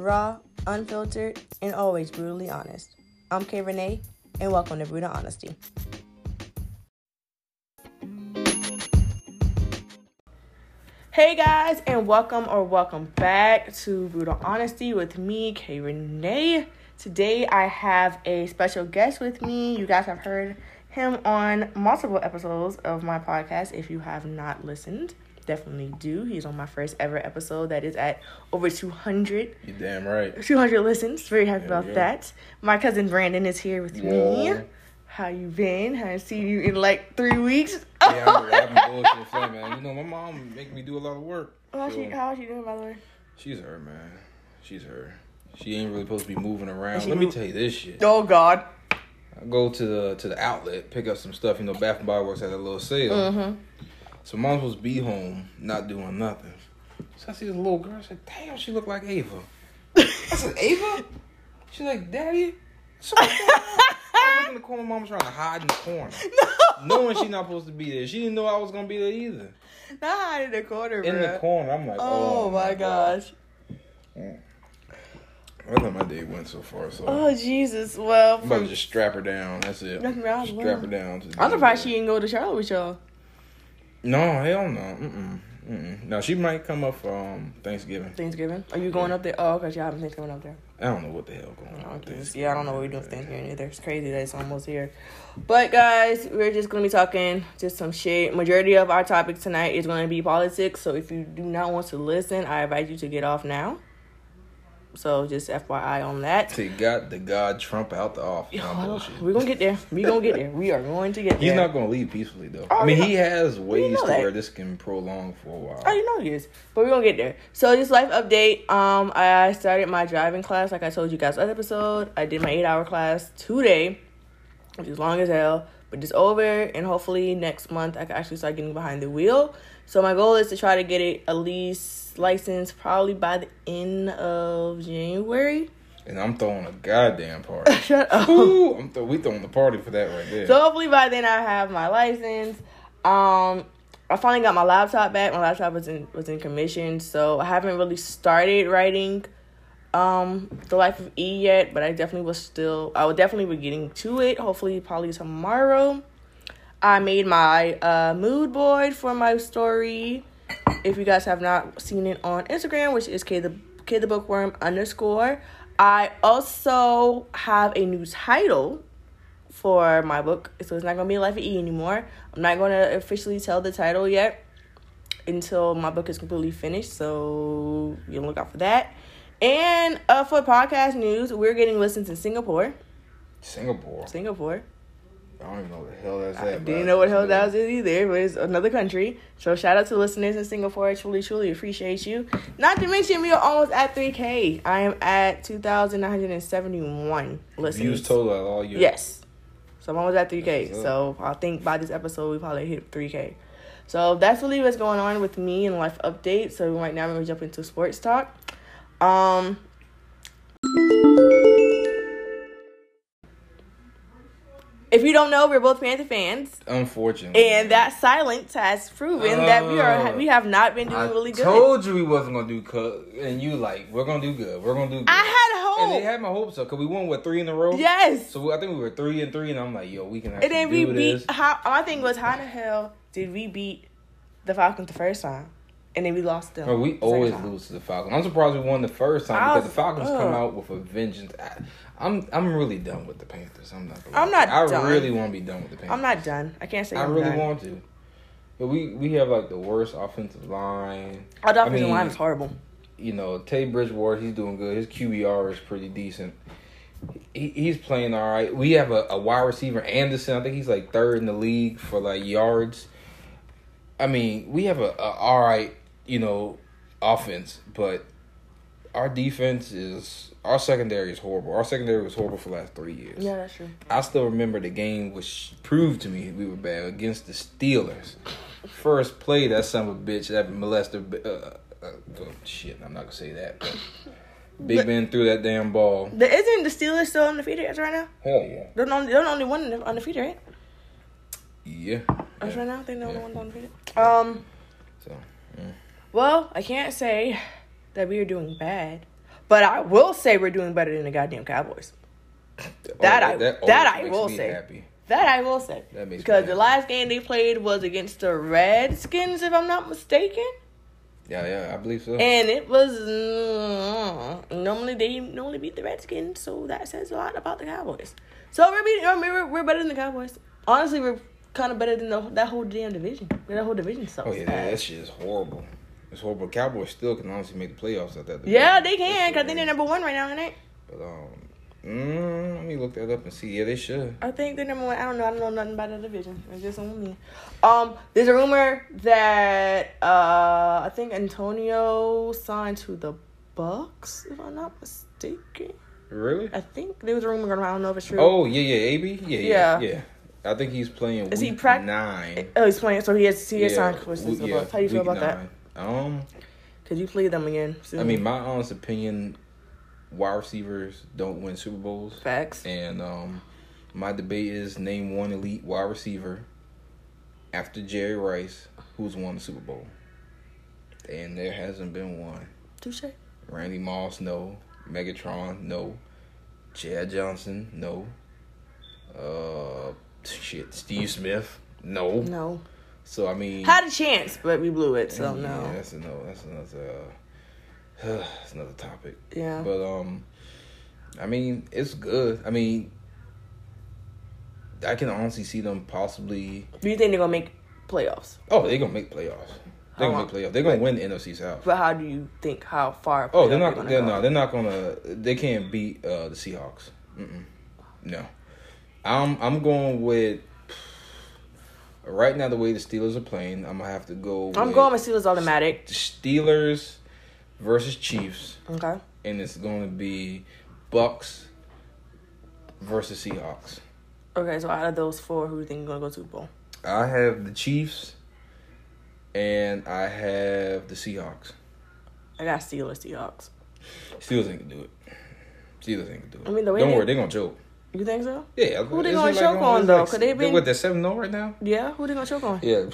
raw, unfiltered, and always brutally honest. I'm KayReenea, and welcome to Brutal Honesty. Hey guys, and welcome or welcome back to Brutal Honesty with me, KayReenea. Today I have a special guest with me. You guys have heard him on multiple episodes of my podcast. If you have not listened, definitely do. He's on my first ever episode that is at over 200. You damn right. 200 listens. Very happy There about that. My cousin Brandon is here with me. How you been? Haven't seen you in like three weeks. Yeah, I'm, I've been bullshit man. You know, my mom make me do a lot of work. How's she, how is she doing, by the way? she's her, man. She's her. She ain't really supposed to be moving around. Let me tell you this shit. Oh, God. I go to the to the outlet, pick up some stuff. You know, Bath and Body Works had a little sale. Mm-hmm. So mom's supposed to be home, not doing nothing. So I see this little girl. I said, "Damn, she look like Ava." I said, "Ava?" She's like, "Daddy." So what's going on?" I look in the corner. Mom's trying to hide in the corner, no. knowing she's not supposed to be there. She didn't know I was gonna be there either. Not hide in the corner, In the corner, I'm like, Oh, "Oh, my gosh. I thought my day went so far, so Oh, Jesus. Well, I'm about to just strap her down. That's it. Nothing wrong Strap her down. I'm surprised she didn't go to Charlotte with y'all. No, hell no. Mm-mm. Mm-mm. No, she might come up for um, Thanksgiving. Thanksgiving. Are you going up there? Oh, okay. Y'all having Thanksgiving up there. I don't know what the hell going on. With Jesus. Thanksgiving. Yeah, I don't know what we're doing for Thanksgiving either. It's crazy that it's almost here. But guys, we're just gonna be talking just some shit. Majority of our topic tonight is gonna be politics. So if you do not want to listen, I invite you to get off now. So just FYI on that. To got the God Trump out the office. No. We're gonna get there. We're gonna get there. We are going to get there. He's not going to leave peacefully though. Oh, I mean, he has ways to that. where this can prolong for a while. Oh, you know he is. But we're gonna get there. So just life update. Um, I started my driving class, like I told you guys last episode. I did my eight hour class today, which is long as hell, but it's over. And hopefully next month I can actually start getting behind the wheel. So my goal is to try to get it at least licensed probably by the end of January. And I'm throwing a goddamn party. Shut up. Ooh, I'm th- we throwing the party for that right there. So hopefully by then I have my license. Um, I finally got my laptop back. My laptop was in was in commission, so I haven't really started writing um the life of E yet, but I definitely was still I will definitely be getting to it. Hopefully probably tomorrow. I made my uh mood board for my story. If you guys have not seen it on Instagram, which is K the K the bookworm underscore. I also have a new title for my book. So it's not gonna be Life of E anymore. I'm not gonna officially tell the title yet until my book is completely finished. So you can look out for that. And uh, for podcast news, we're getting listens in Singapore. Singapore. Singapore. I don't even know what the hell that's I didn't know what the hell that was either, but it's another country. So shout out to listeners in Singapore. I truly, truly appreciate you. Not to mention, we are almost at 3K. I am at 2,971 listens. Views total at all year. Yes. So I'm almost at 3K. So I think by this episode, we probably hit 3K. So that's really what's going on with me and life update. So right now, we're going to jump into sports talk. Um, if you don't know, we're both Panther fans. Unfortunately. And that silence has proven that we are Oh. we have not been doing I really good. I told you we wasn't gonna do cut, and you like we're gonna do good. We're gonna do good. I had hope. and they had my hopes up because we won what three in a row. yes. So I think we were three and three, and I'm like, yo, we can And then we beat. How oh, my thing was, how the hell did we beat the Falcons the first time, and then we lost them? Bro, we always time? lose to the Falcons. I'm surprised we won the first time because was- the Falcons come out with a vengeance. I, I'm I'm really done with the Panthers. I'm not. Gonna I'm not I done. really want to be done with the Panthers. I'm not done. I can't say I I'm really done. want to. But we we have like the worst offensive line. Our I offensive mean, line is horrible. You know, Tay Bridgewater, he's doing good. His QBR is pretty decent. He, he's playing all right. We have a, a wide receiver, Anderson. I think he's like third in the league for like yards. I mean, we have a, a all right, you know, offense, but our defense is our secondary is horrible. Our secondary was horrible for the last three years. Yeah, that's true. I still remember the game which proved to me we were bad against the Steelers. First play, that son of a bitch, that molester. Uh, uh, oh, shit, I'm not gonna say that. But Big But- Ben threw that damn ball. The, isn't the Steelers still undefeated as right now? Hell yeah. They're the only, they're the only one undefeated, right? Yeah. As yeah. right now, they're the only Yeah. one undefeated. Um. So, Well, I can't say that we are doing bad, But I will say we're doing better than the goddamn Cowboys. That I- that always I will say. Happy. That I will say. That makes me because the last game they played was against the Redskins, if I'm not mistaken. Yeah, yeah, I believe so. And it was mm, normally they normally beat the Redskins, so that says a lot about the Cowboys. So we're beating, we're, we're better than the Cowboys. Honestly, we're kind of better than the, that whole damn division. That whole division sucks. oh yeah, that, that shit is horrible. It's horrible. Cowboys still can honestly make the playoffs at that. yeah, they can because they're number one right now, ain't it? But um, mm, let me look that up and see. Yeah, they should. I think they're number one. I don't know. I don't know nothing about the division. It's just on me. Um, there's a rumor that uh, I think Antonio signed to the Bucs, if I'm not mistaken. Really? I think there was a rumor going around. I don't know if it's true. Oh yeah, yeah, AB. Yeah, yeah, Yeah. yeah. I think he's playing. Is he practicing? prac- nine? Oh, he's playing. So he has he has Yeah, signed for we- the yeah. How do you feel week about that? Um, Could you play them again? Soon? I mean, my honest opinion, wide receivers don't win Super Bowls, facts. and um, my debate is name one elite wide receiver after Jerry Rice who's won the Super Bowl, and there hasn't been one. Touche. Randy Moss, no. Megatron, no. Chad Johnson, no. Uh, shit. Steve Smith, no. No, So I mean, had a chance, but we blew it. So yeah, no. that's a no. That's another. Uh, that's another topic. Yeah. But um, I mean, it's good. I mean, I can honestly see them possibly. Do you think they're gonna make playoffs? Oh, they're gonna make playoffs. They're gonna make playoffs. They're gonna win the NFC South. But how do you think how far? Oh, they're not. gonna They're go? no. They're not gonna. They can't beat uh, the Seahawks. Mm-mm. No. I'm. I'm going with. Right now, the way the Steelers are playing, I'm gonna have to go. I'm with going with Steelers automatic. Steelers versus Chiefs, Okay. and it's going to be Bucs versus Seahawks. Okay, so out of those four, who do you think is gonna go to Super Bowl? I have the Chiefs, and I have the Seahawks. I got Steelers, Seahawks. Steelers ain't gonna do it. Steelers ain't gonna do it. I mean, the way don't they- worry, they're gonna choke. You think so? Yeah, Who they gonna it choke on, though? 'Cause they they been- what they're seven zero right now. Yeah, who they gonna choke on? Yeah,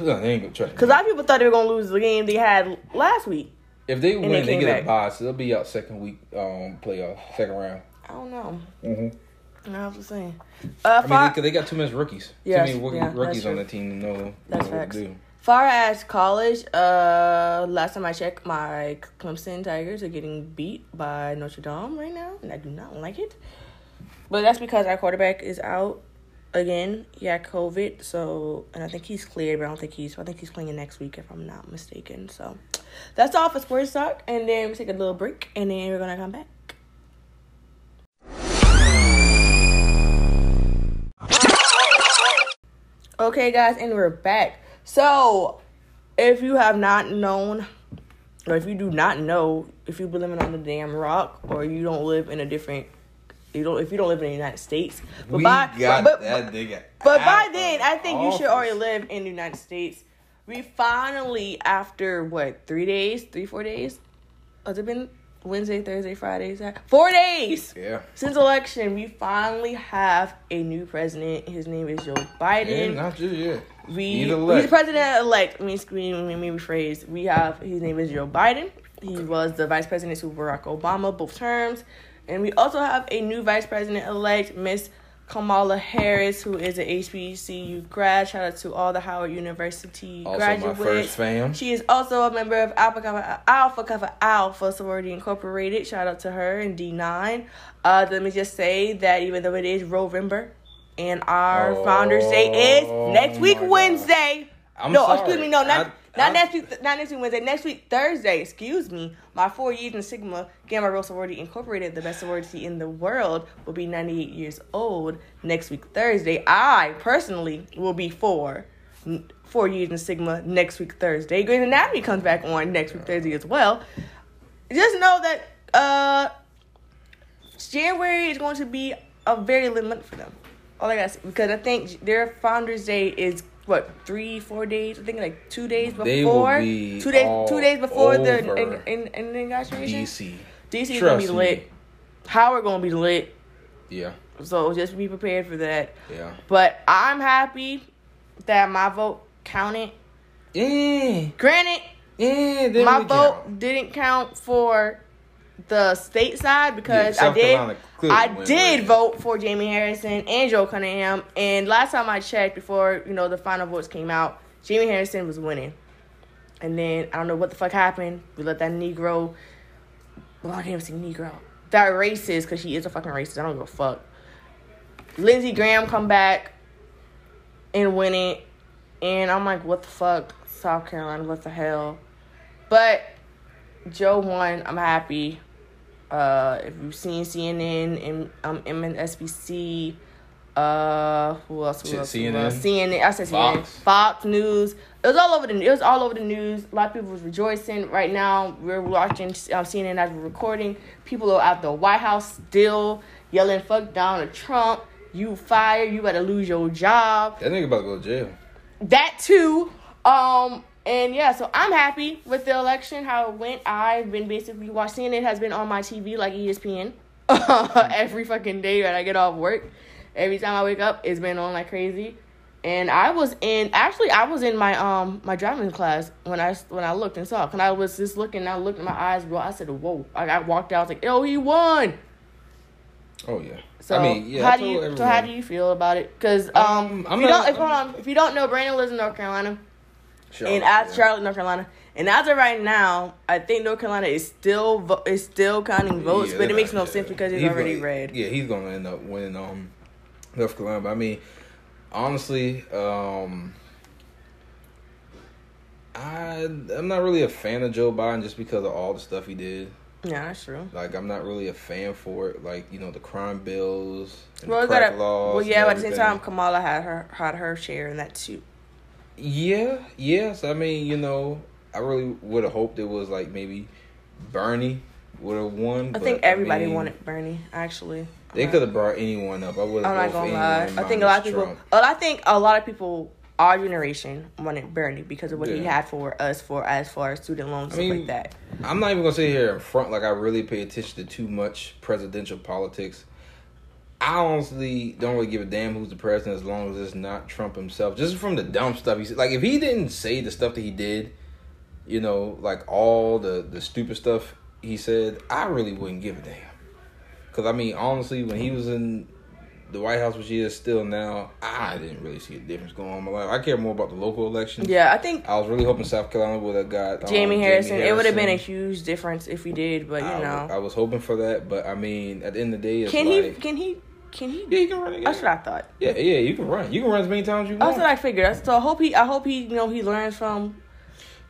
no, they ain't gonna try. Because a lot of people thought they were gonna lose the game they had last week. if they they win, they, came get back. a bye, so they'll be out second week um playoff second round. I don't know. Mm-hmm. I was just saying. Uh, I mean, far, they, they got too many rookies. Yes, too many rookie, yeah, rookies on the team to know, That's know what facts. to do. far as college, uh, last time I checked, my Clemson Tigers are getting beat by Notre Dame right now, and I do not like it. But that's because our quarterback is out again. He had COVID, so and I think he's cleared, but I don't think he's. I think he's playing next week, if I'm not mistaken. So that's all for sports talk, and then we take a little break, and then we're gonna come back. Okay, guys, and we're back. So, if you have not known, or if you do not know, if you've been living on the damn rock, or you don't live in a different, you don't, if you don't live in the United States, but we by, but, nigga. but by then, I think you should already live in the United States. We finally, after what, three days, three, four days? Has it been Wednesday, Thursday, Friday, Saturday? Four days! Yeah. Since election, we finally have a new president. His name is Joe Yeah, Biden. not just yet. We He's the president elect. Let me screen. Let me rephrase. We have his name is Joe Biden. He was the vice president to Barack Obama both terms, and we also have a new vice president elect, Miss Kamala Harris, who is an HBCU grad. Shout out to all the Howard University Also, my graduates. first fam. She is also a member of Alpha Kappa Alpha Kappa Alpha Sorority Incorporated. Shout out to her and D9. Uh, let me just say that even though it is Rovember, and our Founders Day is Oh next week. Wednesday. I'm no, sorry. excuse me, no, not I- not next week, not next week Wednesday, next week Thursday. Excuse me. My four years in Sigma Gamma Rho Sorority Incorporated, the best sorority in the world, will be 98 years old next week Thursday. I personally will be four. Four years in Sigma next week Thursday. Grey's Anatomy comes back on next week Thursday as well. Just know that uh January is going to be a very lit month for them. All I got to say, because I think their Founders Day is what three, four days. I think like two days before. Be two days, two days before the in, in, in, inauguration. DC. DC is gonna be me. lit. Howard gonna be lit. Yeah, So just be prepared for that. yeah. But I'm happy that my vote counted. Yeah, Granted, yeah. my vote count. didn't count for the state side because Yeah, I did I did vote for Jamie Harrison and Joe Cunningham. And last time I checked, before you know the final votes came out, Jamie Harrison was winning. And then I don't know what the fuck happened. We let that Negro. Well, I didn't even say Negro. That racist, because she is a fucking racist. I don't give a fuck. Lindsey Graham come back and win it. And I'm like, what the fuck? South Carolina, what the hell? But Joe won. I'm happy. Uh, if you've seen CNN and um, MSNBC, uh, who else? Who else? Who CNN? else? CNN. I said CNN. Fox. Fox News. It was all over the. It was all over the news. A lot of people was rejoicing. Right now, we're watching um, CNN as we're recording. People are at the White House still yelling "fuck Donald Trump." You fired. You better lose your job That nigga about to go to jail. that too. Um, and yeah, so I'm happy with the election, how it went. I've been basically watching it has been on my TV like ESPN every fucking day that I get off work. Every time I wake up, it's been on like crazy. And I was in actually I was in my um my driving class when I when I looked and saw. When I was just looking, I looked in my eyes, bro. I said, "Whoa!" I got walked out. I was like, "Oh, he won!" Oh yeah. So I mean, yeah. how I do you so how do you feel about it? Because um, Um, I'm if you not- don't if, hold on if you don't know, Brandon lives in North Carolina. Charlotte, and as yeah. Charlotte, North Carolina, and as of right now, I think North Carolina is still vo- is still counting votes, Yeah, but it makes no yeah. sense because it's He's already gonna- red. Yeah, he's gonna end up winning um North Carolina. But I mean, honestly, um I I'm not really a fan of Joe Biden just because of all the stuff he did. Yeah, that's true. Like I'm not really a fan for it. Like you know the crime bills, and Well, the crack gotta, laws. well, yeah, but at the same time, Kamala had her had her share in that too. Yeah, yes. I mean, you know, I really would have hoped it was like maybe Bernie would have won. I think everybody mean, wanted Bernie. Actually, They could have brought anyone up. I would I'm not gonna lie. I think a lot of people. Well, I think a lot of people. Our generation wanted Bernie because of what he had for us for as far as student loans I mean, like that. I'm not even gonna sit here in front like I really pay attention to too much presidential politics. I honestly don't really give a damn who's the president as long as it's not Trump himself. Just from the dumb stuff he said. Like if he didn't say the stuff that he did, you know, like all the the stupid stuff he said, I really wouldn't give a damn. Cause I mean, honestly, when he was in the White House, which he is still now, I didn't really see a difference going on in my life. I care more about the local elections. Yeah, I think I was really hoping South Carolina would have got um, Jamie Harrison. It would have been a huge difference if we did, but you I, know, I was hoping for that, but I mean, at the end of the day, can he? Can he? Can he? yeah, he can run again. That's what I thought. Yeah, yeah, you can run. You can run as many times as you want. That's what I figured. So I hope he. I hope he. You know, he learns from.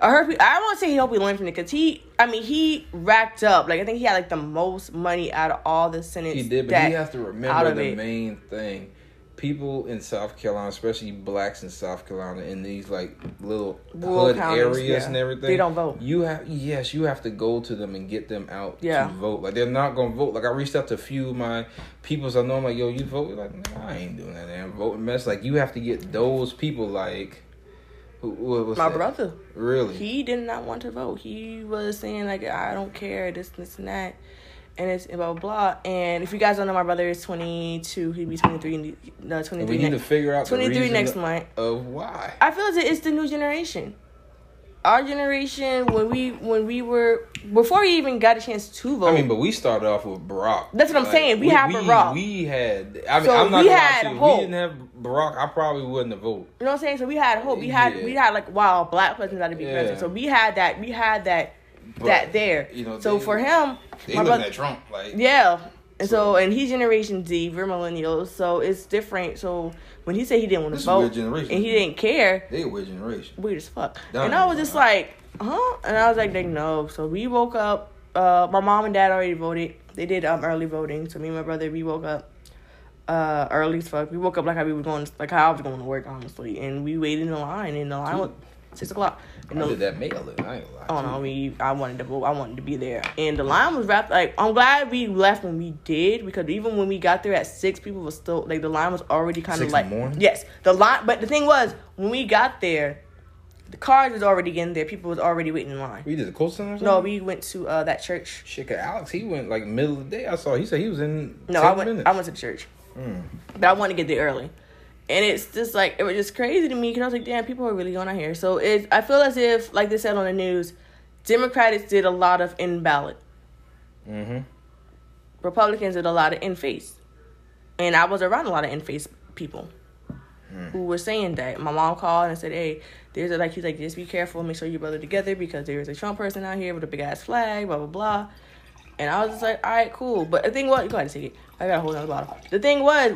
I heard. He, I won't say he hope he learned from it because he. I mean, he racked up. Like I think he had like the most money out of all the senators. he did, but that- he has to out remember of the it. main thing. People in South Carolina, especially blacks in South Carolina, in these like little Rural hood counties, areas yeah. and everything, They don't vote. You have yes, you have to go to them and get them out Yeah. to vote. Like they're not gonna vote. Like I reached out to a few of my peoples I know. I'm like, yo, you vote? Like, nah, I ain't doing that. Damn voting mess. Like you have to get those people. Like, who, was My that? brother. Really? He did not want to vote. He was saying like I don't care this this and that, and it's blah blah blah. And if you guys don't know, my brother is twenty two. He'd be twenty three. No, twenty And we three. need to figure out 23 next month. of why. I feel as if it's the new generation. Our generation, when we when we were before we even got a chance to vote. I mean, but we started off with Barack. That's what I'm saying. We had we, Barack. We had. I mean, So I'm not we had you. hope. We didn't have Barack. I probably wouldn't have voted. You know what I'm saying? So we had hope. We had Yeah. we had like wow, black presidents got to be Yeah. president. So we had that. We had that But, that there. you know, so they- for him, They my brother, at Trump like. yeah. And so, So- and he's Generation Z, we're millennials, so it's different. So when he said he didn't want to vote generation. and he didn't care, They a weird generation. weird as fuck. And I was just like, huh? And I was like, they no. So we woke up. Uh, my mom and dad already voted. They did um early voting. So me and my brother, we woke up uh early as fuck. We woke up like how we were going, like how I was going to work, honestly. And we waited in the line, and the line was six o'clock. And I the, did that mail it. I ain't gonna. Oh no, we I wanted to. I wanted to be there, and the line was wrapped. Like I'm glad we left when we did because even when we got there at six, people were still like the line was already kind of in like yes, the line. But the thing was when we got there, the cars was already getting there. People was already waiting in line. We did the cold center. No, we went to uh that church. Shit, Alex, he went like middle of the day. I saw. He said he was in. No, 10 I went. Minutes. I went to the church, Mm. but I wanted to get there early. And it's just like it was just crazy to me because I was like, damn, people are really going out here. So it, I feel as if, like they said on the news, Democrats did a lot of in ballot. Mm-hmm. Republicans did a lot of in face, and I was around a lot of in face people Hmm. who were saying that. My mom called and said, "Hey, there's a like he's like just be careful, make sure you brother together because there is a Trump person out here with a big ass flag, blah blah blah." And I was just like, "All right, cool." But the thing was, go ahead and take it. I got a whole other bottle. The thing was,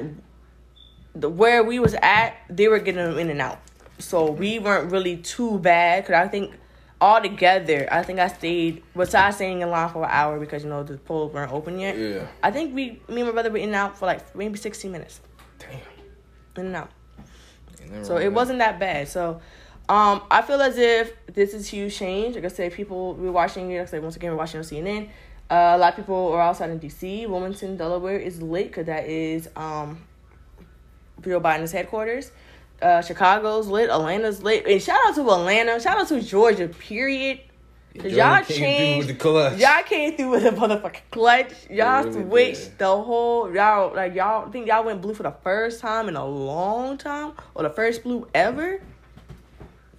the where we was at, they were getting them in and out, so we weren't really too bad. Cause I think all together, I think I stayed besides staying in line for an hour because you know the polls weren't open yet. Yeah. I think we, me and my brother were in and out for like maybe sixteen minutes, Damn. in and out. So it wasn't that bad. So um, I feel as if this is huge change. Like I said, people we're watching it. Like I said, once again, we're watching on CNN. Uh, a lot of people are outside in DC. Wilmington, Delaware is lit because that is um, Joe Biden's headquarters. Uh, Chicago's lit. Atlanta's lit. And shout out to Atlanta. Shout out to Georgia. Period. y'all came through changed. with the clutch. Y'all came through with a motherfucking clutch. Y'all really switched did. the whole. Y'all like y'all think y'all went blue for the first time in a long time, or the first blue ever.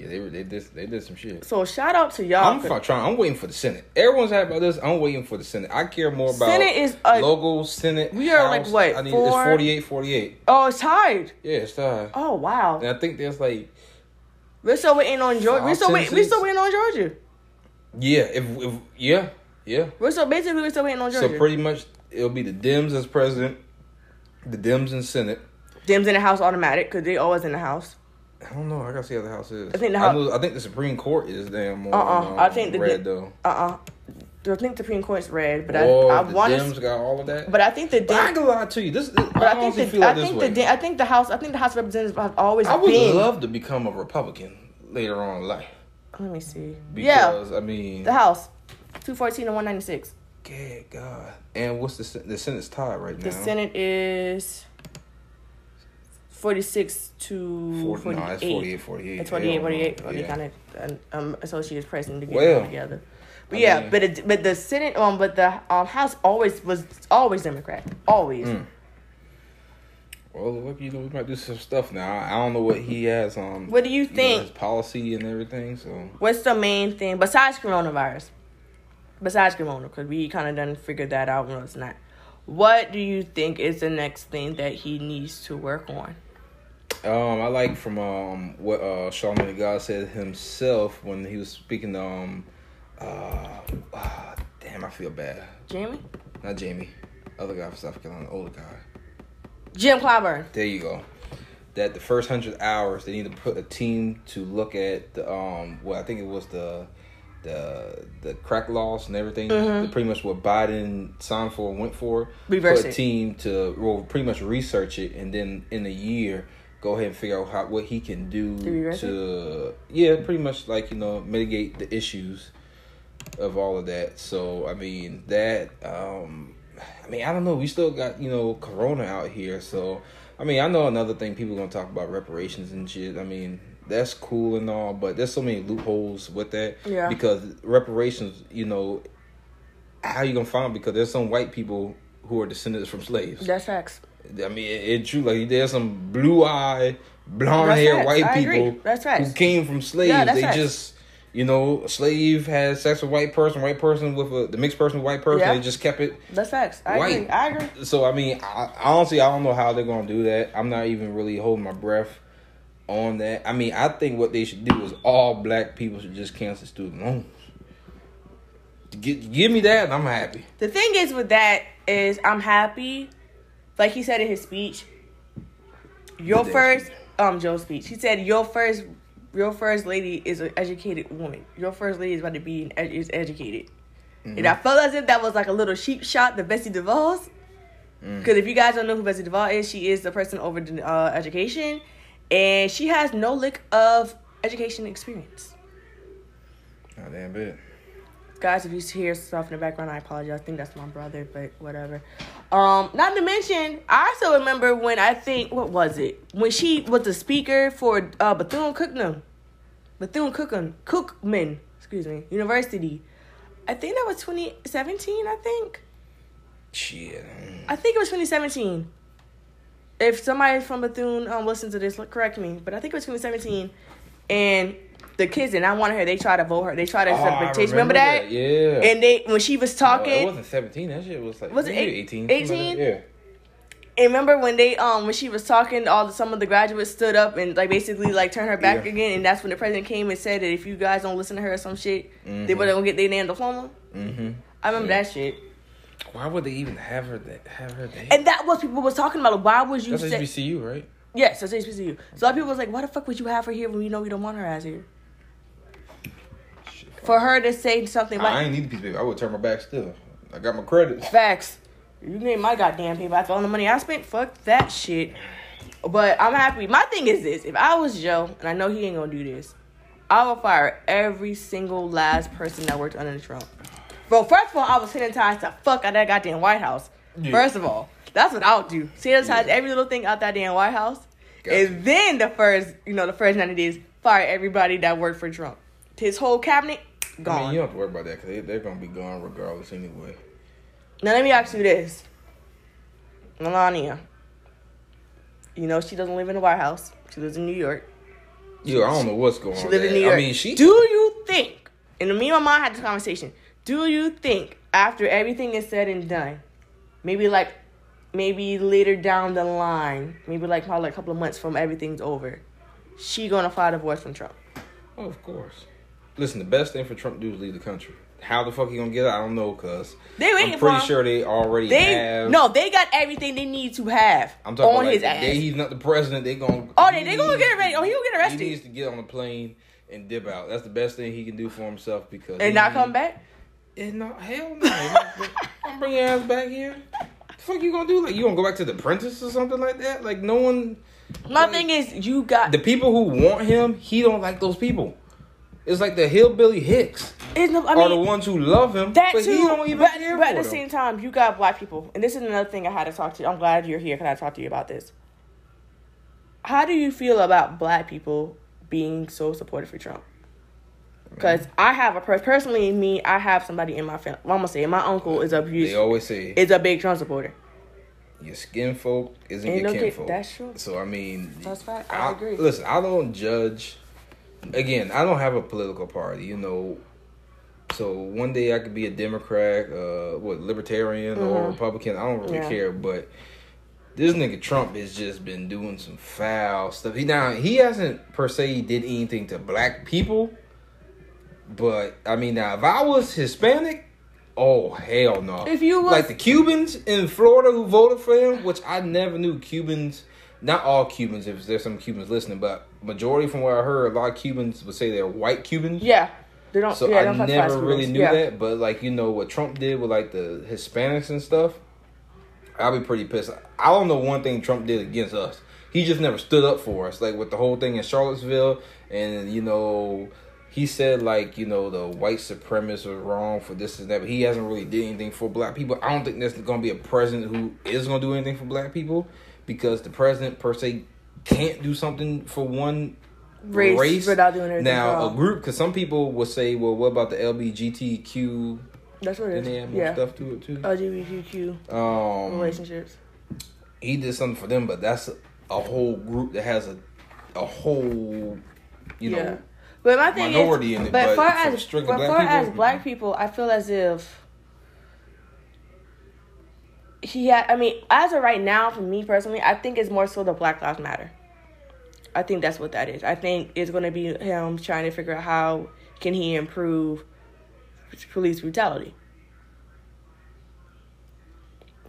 Yeah, they they did they did some shit. So shout out to y'all. I'm f- trying. I'm waiting for the Senate. Everyone's happy about this. I'm waiting for the Senate. I care more about Senate is a- local Senate. We are, like, House. what, I need four- it's 48, 48. oh, it's tied. Yeah, it's tied. Oh wow. And I think there's like We're still waiting on Georgia. We're still waiting. We're still waiting on Georgia. yeah, if, if yeah, yeah. We're still basically we're still waiting on Georgia. So pretty much it'll be the Dems as president, the Dems in Senate. Dems in the house automatic because they always in the house. I don't know. I gotta see how the House is. I think the I, know, I think the Supreme Court is damn more. Uh-uh. um, I think the red though. Uh uh I think the Supreme Court's red, but oh, I I want Dems got all of that. But I think the But I Dems. ain't gonna lie to you. This, this But I, I think the I think the I think the house I think the House of Representatives have always I would been. love to become a Republican later on in life. Let me see. yeah, I mean, the House, two fourteen and one ninety six. good God. And what's the the Senate's tied right now? The Senate is forty six to 40, forty no, it's 48, 48. It's 48, Hell no. 48. Or they Yeah. kind of um, associates pressing to get Well, together. But I yeah, mean- but it, but the Senate um but the um House always was always Democrat, always. Mm. Well, look, you know, we might do some stuff now. I don't know what he has on. What do you you know, think? his policy and everything. So What's the main thing besides coronavirus? Besides corona, because we kind of done figured that out. No, it's not. What do you think is the next thing that he needs to work on? Um, I like from um what uh the God said himself when he was speaking. to, Um, uh, ah, damn, I feel bad. Jamie, Not Jamie, other guy from South Carolina, older guy. Jim Clyburn. There you go. That the first hundred hours they need to put a team to look at the um well I think it was the the the crack laws and everything. Mhm. Pretty much what Biden signed for and went for. Reverse put a team to well pretty much research it and then in a year go ahead and figure out how what he can do To yeah pretty much like you know mitigate the issues of all of that. So I mean that um I mean I don't know, we still got, you know, corona out here, so I mean I know another thing people gonna talk about reparations and shit. I mean, that's cool and all, but there's so many loopholes with that. Yeah. Because reparations, you know, how you gonna find because there's some white people who are descendants from slaves. That's facts. I mean, it, it true. Like there's some blue eye, blonde hair white I agree. people That's facts. who came from slaves. Yeah, they facts. just, you know, slave had sex with white person, white person with a the mixed person with white person. Yeah. They just kept it. That's facts. I White. agree. I agree. So I mean, I, honestly, I don't know how they're gonna do that. I'm not even really holding my breath on that. I mean, I think what they should do is all black people should just cancel student loans. Give, give me that, and I'm happy. The thing is with that is I'm happy, like he said in his speech. Your first um Joe's speech. He said your first your first lady is an educated woman. Your first lady is about to be an ed- is educated. And I felt as if that was like a little sheep shot to Betsy DeVos. Because if you guys don't know who Betsy DeVos is, she is the person over the, uh, education, and she has no lick of education experience. Oh damn bit. Guys, if you hear stuff in the background, I apologize. I think that's my brother, but whatever. Um, not to mention, I still remember when I think what was it when she was the speaker for uh, Bethune Cookman, Bethune Cookman, Cookman, excuse me, University. I think that was 2017. I think. Shit. I think it was 2017. If somebody from Bethune um listens to this, correct me. But I think it was 2017, and the kids did not want her. They tried to vote her. They tried to Oh, set I a petition. Remember, that? Yeah. And they when she was No, talking, it wasn't 17. That shit was like Was it maybe eight- 18. something like 18? that. Yeah. and remember when they um when she was talking, all the, some of the graduates stood up and like basically like turned her back Yeah. again, and that's when the president came and said that if you guys don't listen to her or some shit, they Mhm. would gonna get their damn diploma. Mm-hmm. I remember Yeah. that shit, Why would they even have her? That, have her there? and that was people was talking about. Like, why would you That's say? HBCU, right? Yes, that's HBCU. So a lot of people was like, why the fuck would you have her here when you know we don't want her as here? For her to say something like I ain't need the piece of paper. I would turn my back still. I got my credits. facts, you need my goddamn paper after all the money I spent. Fuck that shit. But I'm happy. My thing is this: if I was Joe, and I know he ain't gonna do this, I would fire every single last person that worked under Trump. Bro, first of all, I would sanitize the fuck out of that goddamn White House. Yeah. First of all, that's what I would do. Sanitize Yeah. every little thing out that damn White House. Gotcha. And then the first, you know, the first 90 days, fire everybody that worked for Trump. His whole cabinet, I mean, you don't have to worry about that because they, they're going to be gone regardless anyway. Now let me ask you this. Melania. You know she doesn't live in the White House. She lives in New York. Yeah, I don't know what's going She on. lives in. New York. I mean, she. Do you think, and me and my mom had this conversation, do you think after everything is said and done, maybe like, maybe later down the line, maybe like probably a couple of months from everything's over, she gonna file divorce from Trump? Oh, of course. Listen, the best thing for Trump to do is leave the country. How the fuck he gonna get out? I don't know, cause They waiting I'm for pretty him. sure they already They have. no, they got everything they need to have I'm talking on about his like, ass. the day he's not the president. They gonna. Oh, they- they gonna get ready. Oh, he gonna get arrested. He needs to get on a plane and dip out. That's the best thing he can do for himself because and not come back. And no, hell no. I'm bring your ass back here. The fuck you gonna do? Like you gonna go back to the apprentice or something like that? Like no one. My like, thing is, you got the people who want him, he don't like those people. It's like the hillbilly hicks it's no, I are the ones who love him, that but too. he don't even but but at the same time, you got black people, and this is another thing I had to talk to you. I'm glad you're here. Can I talk to you about this? How do you feel about black people being so supportive for Trump? Because I have a personally me, I have somebody in my family. I'm gonna say my uncle is a They always say is a big Trump supporter. your skin folk isn't Ain't your no kin folk. that's true. So I mean, That's fact. I agree. Listen, I don't judge. Again, I don't have a political party. You know, so one day I could be a Democrat, uh, what libertarian or Mhm. Republican. I don't really Yeah. care, but. This nigga Trump has just been doing some foul stuff. He now he hasn't per se did anything to black people, but I mean now if I was Hispanic, oh hell no. If you was like the Cubans in Florida who voted for him, which I never knew Cubans, not all Cubans, if there's some Cubans listening, but majority from what I heard, a lot of Cubans would say they're white Cubans. yeah, they don't. So yeah, I don't never really knew yeah. that, but like you know what Trump did with like the Hispanics and stuff, I'll be pretty pissed. I don't know one thing Trump did against us. He just never stood up for us, like with the whole thing in Charlottesville, and you know he said like you know the white supremacists are wrong for this and that, but he hasn't really did anything for black people. I don't think there's going to be a president who is going to do anything for black people because the president per se can't do something for one Race, without doing everything now a group because some people will say, well, what about the LBGTQ? That's what it Didn't they is. have more Yeah, stuff to it too? LGBTQ Um, relationships. he did something for them, but that's a whole group that has a a whole, you know, yeah. But my thing minority is, in it, but, but far as but far people, as black people, I feel as if he had. I mean, as of right now, for me personally, I think it's more so the Black Lives Matter. I think that's what that is. I think it's going to be him trying to figure out how can he improve police brutality.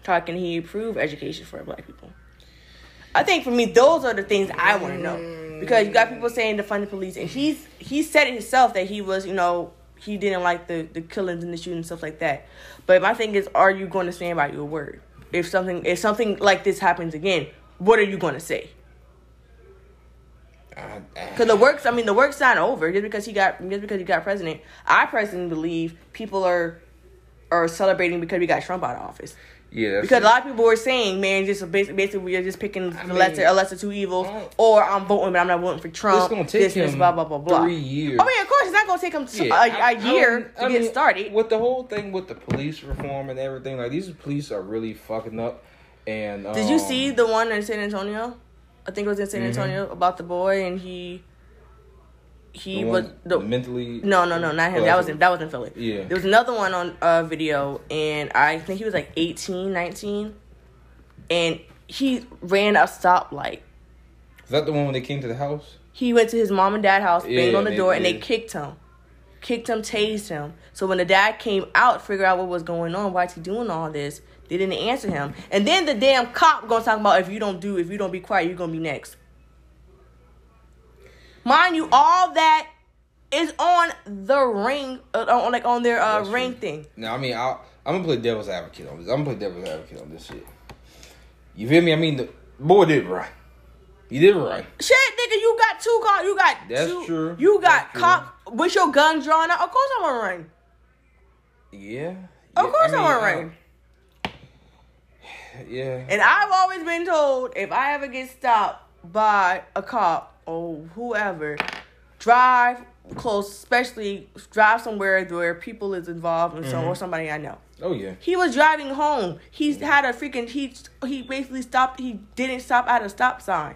How can he improve education for black people? I think for me, those are the things I want to know because you got people saying defund the police, and he's he said it himself that he was, you know, he didn't like the the killings and the shooting and stuff like that. But my thing is, are you going to stand by your word? If something if something like this happens again, what are you going to say? Because the works, I mean, the work's not over just because he got just because he got president. I personally believe people are are celebrating because we got Trump out of office. Yeah, Because it. a lot of people were saying, man, just basically, basically we're just picking I the mean, lesser, a lesser two evils, or I'm voting, but I'm not voting for Trump. it's gonna take this, this, him blah blah blah blah. three years. I mean, of course, it's not gonna take him Yeah, a, I- a year to get mean, started. with the whole thing with the police reform and everything. Like these police are really fucking up. And Did you um, see the one in San Antonio? I think it was in San Mhm. Antonio about the boy, and he he was the mentally. no no no not him that was that's in that was in Philly. Yeah. There was another one on uh video and I think he was like 18, 19 and he ran a stoplight. Is that the one when they came to the house? He went to his mom and dad house, banged Yeah, on the they door, and they kicked him. Kicked him, tased him. So when the dad came out, figure out what was going on, why is he doing all this? They didn't answer him. And then the damn cop gonna talk about if you don't do, if you don't be quiet, you're gonna be next. Mind you, all that is on the ring, uh, on like on their uh, That's ring true. thing. No, I mean, I, I'm gonna play devil's advocate on this. I'm gonna play devil's advocate on this shit. You feel me? I mean, the boy did right. You did right. Shit, nigga, you got two cars. You got That's two. true. You got cops with your gun drawn out. Of course, I'm gonna ring. Yeah. Of Yeah, course, I I'm gonna I- ring. Yeah. And I've always been told if I ever get stopped by a cop or whoever, drive close, especially drive somewhere where people is involved and some mm-hmm. or somebody I know. Oh yeah. He was driving home. He's had a freaking he he basically stopped. He didn't stop at a stop sign.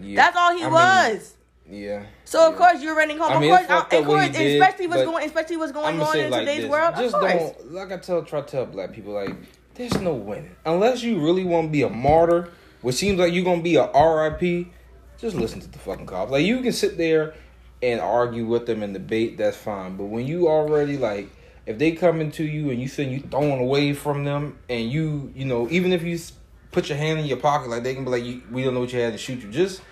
yeah. That's all he I mean, was. yeah. so of yeah. course you're running home. I mean, uh, of course, of what course, he did, especially what's going, especially what's going on in like today's this. world. Just of course. don't like I tell try to tell black people like there's no winning unless you really want to be a martyr. Which seems like you're gonna be a RIP. Just listen to the fucking cops. Like you can sit there and argue with them and debate. That's fine. But when you already like if they come into you and you think you throwing away from them and you you know even if you put your hand in your pocket like they can be like you, we don't know what you had to shoot you just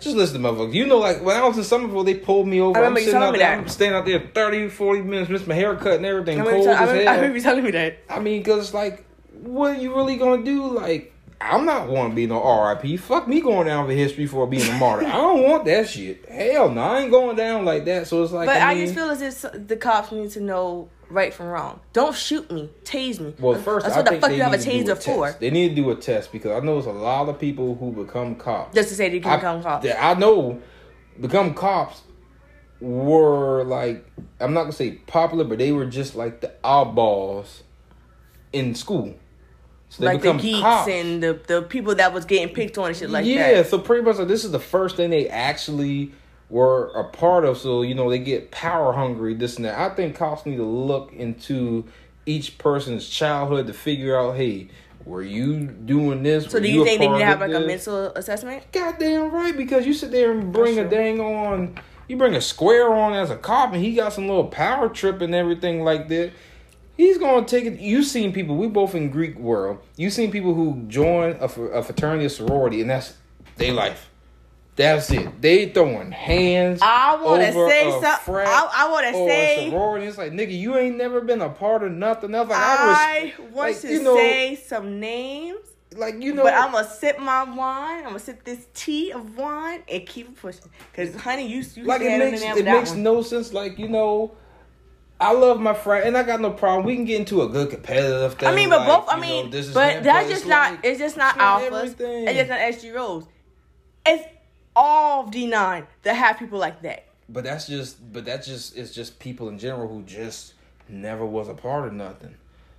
just listen to motherfuckers you know like when I was in Somerville they pulled me over I you sitting out there. I'm staying out there 30 40 minutes missed my haircut and everything I cold I, as remember, I remember you telling me that. I mean because it's like what are you really gonna do like I'm not want to be no RIP. Fuck me going down for history for being a martyr. I don't want that shit. Hell no, I ain't going down like that. So it's like, But I, I, just feel as if the cops need to know right from wrong. Don't shoot me, tase me. Well, first, that's I what the think fuck you have a need to do taser for. They need to do a test because I know there's a lot of people who become cops. Just to say they can I, become cops. I know become cops were like I'm not gonna say popular, but they were just like the oddballs in school. So they like the geeks cops. and the, the people that was getting picked on and shit like yeah, that. Yeah, so pretty much like, this is the first thing they actually were a part of. So you know they get power hungry, this and that. I think cops need to look into each person's childhood to figure out, hey, were you doing this? So Were do you a think they need to have of like a mental assessment? Goddamn right, because you sit there and bring a That's dang on, you bring a square on as a cop, and he got some little power trip and everything like that. He's gonna take it. You seen people. We both in Greek world. You seen people who join a, a fraternity or sorority, and that's their life. That's it. They throwing hands. I want to over say something. I, I want to say. sorority. It's like nigga, you ain't never been a part of nothing else. Like I, I was, want like, to you know, say some names, like you know, but I'm gonna sip my wine. I'm gonna sip this tea of wine and keep it pushing. Cause honey, you you like it makes it makes one. no sense. Like you know, I love my friend, and I got no problem. We can get into a good competitive thing. I mean, but like, both. I know, mean, this is but that's just not. It's just not alphas. everything. It's just not SG Rhos. It's all D nine that have people like that. But that's just, but that's just, it's just people in general who just never was a part of nothing.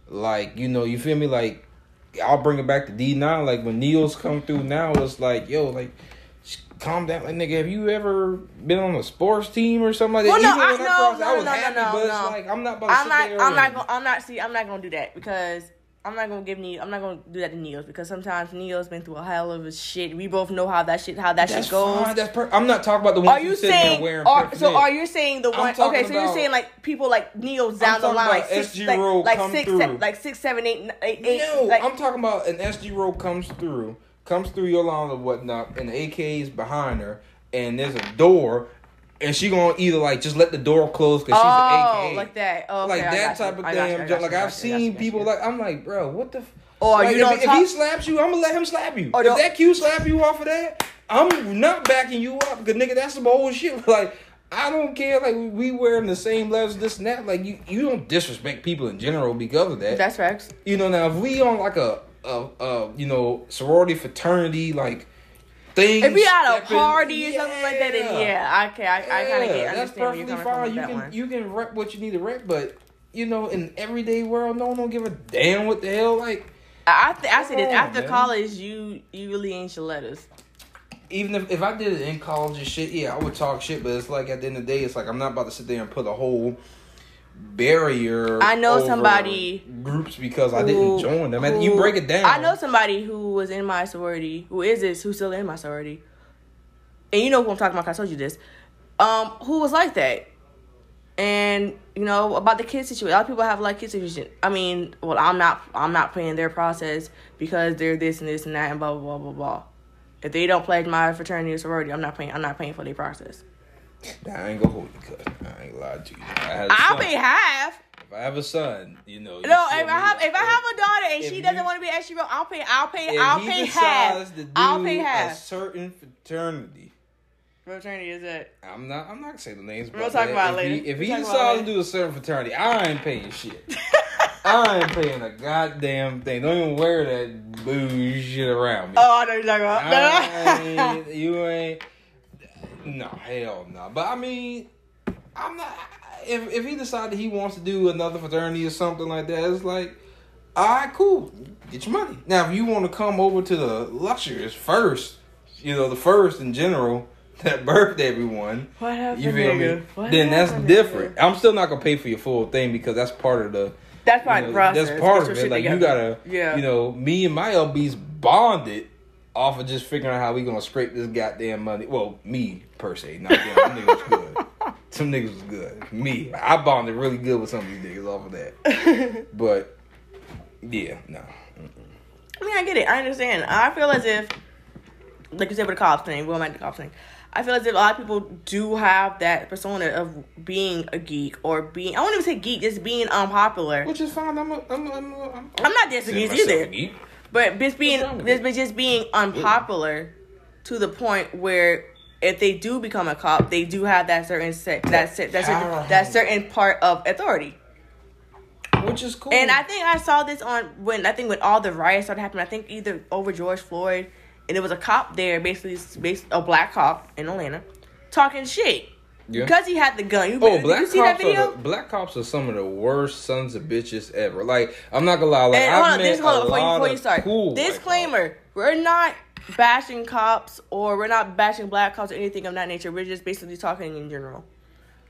Like you know, you feel me? Like I'll bring it back to D nine. Like when Neil's come through now, it's like yo, like. Calm down, like nigga. Have you ever been on a sports team or something like that? Well, no, I- no, crossed, no, I was no, no, happy, no, but it's no. like I'm not about to I'm not. I'm not and- gonna. I'm not. See, I'm not gonna do that because I'm not gonna give Neil. I'm not gonna do that to Neil's because sometimes Neil's been through a hell of a shit. We both know how that shit. How that That's shit goes. fine. That's per- I'm not talking about the ones Are you saying? wearing Are, so are you saying the one? Okay, so you're about- saying like people like Neil's down the line, like six, SG like, like come six, se- like six, seven, eight, eight, eight. No, like, I'm talking about an SG Rho comes through, comes through your lawn or whatnot, and the AK is behind her, and there's a door, and she gonna either like just let the door close because oh, she's an AK, like that. Oh, like okay, I that got you. type of got you, damn. got you, Like I've you, seen people like I'm like, bro, what the. F-? Or like, you don't if, if he slaps you, I'm gonna let him slap you. Or if don't- that Q slap you off of that, I'm not backing you up because nigga, that's some old shit. Like. I don't care. Like we wearing the same levels, this and that. Like you, you don't disrespect people in general because of that. That's facts. You know, now if we on like a, a, a you know, sorority fraternity like thing. If we at a party or something like that, then yeah, okay, I, I kind of get that's perfectly fine. You can one. you can rep what you need to rep, but you know, in everyday world, no one don't give a damn what the hell. Like, I I, th- I said this after man. college, you you really ain't your letters. even if, if I did it in college and shit, yeah, I would talk shit. But it's like at the end of the day, it's like I'm not about to sit there and put a whole barrier. I know somebody groups because I didn't join them. And you break it down. I know somebody who was in my sorority, who is this, who's still in my sorority, and you know who I'm talking about. I told you this. Um, who was like that, and you know about the kid situation. A lot of people have like kid situation. I mean, well, I'm not, I'm not paying their process because they're this and this and that and blah blah blah blah blah. If they don't pledge my fraternity or sorority, I'm not paying. I'm not paying for their process. Nah, I ain't gonna hold you, cuz. I ain't lie to you. I had a I'll son. pay half. If I have a son, you know. you No, if I have need- if I have a daughter and she doesn't want to be at SU, I'll pay. I'll pay. if I'll he pay half. to do I'll pay a half. certain fraternity. Fraternity is it? I'm not. I'm not gonna say the names. We'll but talk about if it later. He, if We'll he talk about it decides to do a certain fraternity, I ain't paying shit. I ain't paying a goddamn thing. Don't even wear that bullshit around me. Oh, I know what you're talking I ain't, you ain't. No, hell no. But I mean, I'm not. If if he decided he wants to do another fraternity or something like that, it's like, all right, cool. Get your money. Now, if you want to come over to the luxurious first, you know, the first in general that birthed everyone. what happened, You feel nigga? me? What then that's different. nigga? I'm still not gonna pay for your full thing because that's part of the. That's part you of know. That's part of it. Like you gotta, Yeah. you know, me and my LBs bonded off of just figuring out how we gonna scrape this goddamn money. Well, me per se, not them. Them niggas was good. Some niggas was good. Me, I bonded really good with some of these niggas off of that. But yeah, no. I mean, I get it. I understand. I feel as if, like you said with the cops thing, going back to the cops thing, I feel as if a lot of people do have that persona of being a geek or being, I won't even say geek, just being um, unpopular. Which is fine. I'm a, I'm a, I'm, a, I'm, I'm not dissing consider geeks myself either. But just being, What's wrong with this, it? but just being unpopular to the point where if they do become a cop, they do have that certain set, that set, that certain, that certain part of authority. Which is cool. And I think I saw this on when I think when all the riots started happening. I think either over George Floyd, and there was a cop there, basically, based a black cop in Atlanta, talking shit Yeah. because he had the gun. You, Oh, black you see cops that video? are the, black cops are some of the worst sons of bitches ever. Like I'm not gonna lie, like and I've hold on, this hold a on before you, before you start. cool Disclaimer: We're not bashing cops or we're not bashing black cops or anything of that nature. We're just basically talking in general.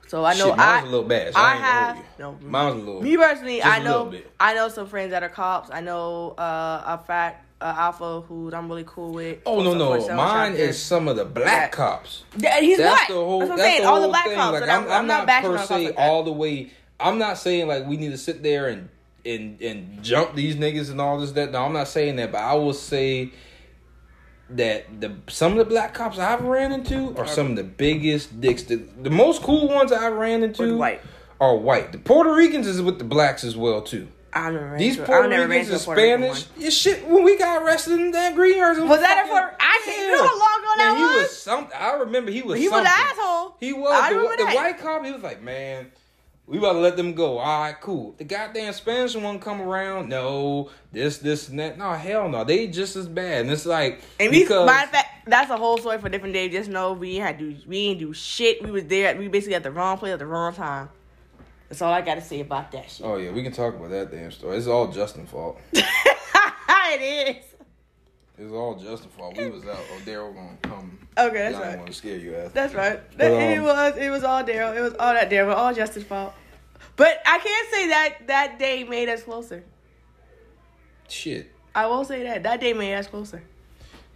So I know Shit, I a little bad. So I I, have no. Mine was a little. Me personally, I know. I know some friends that are cops. I know uh, a fat uh, alpha who I'm really cool with. Oh no no, mine is some of the black cops. Yeah, he's That's black. the whole. That's what I'm saying. All the black thing. cops. Like I'm, I'm, I'm not bashing per se like all the way. I'm not saying like we need to sit there and and and jump these niggas and all this that. No, I'm not saying that, but I will say that the some of the black cops I've ran into are some of the biggest dicks. The, the most cool ones I have ran into white. are white. The Puerto Ricans is with the blacks as well too. I These Puerto never ran Ricans and Rican Spanish, yeah, shit. When we got arrested in that greenhouse, Was that a Puerto- I can't- you know how long ago that Man, he was? was some. I remember he was. He was an asshole. He was I the, remember the that. white cop. He was like, man, we about to let them go. All right, cool. The goddamn Spanish one come around. No, this, this, and that. No, hell no. They just as bad. And it's like And we, because matter fact, that's a whole story for a different day. Just know we had to, we didn't do shit. We was there. We basically at the wrong place at the wrong time. That's all I got to say about that shit. oh yeah, we can talk about that damn story. It's all Justin's fault. it is. It's all Justin's fault. We was out. Oh, Darryl gonna come. Okay, that's Y'all right. want to scare you ass. That's right. But, That- it um, was it was all Darryl. It was all that Darryl. All Justin's fault. But I can't say that that day made us closer. Shit. I won't say that that day made us closer.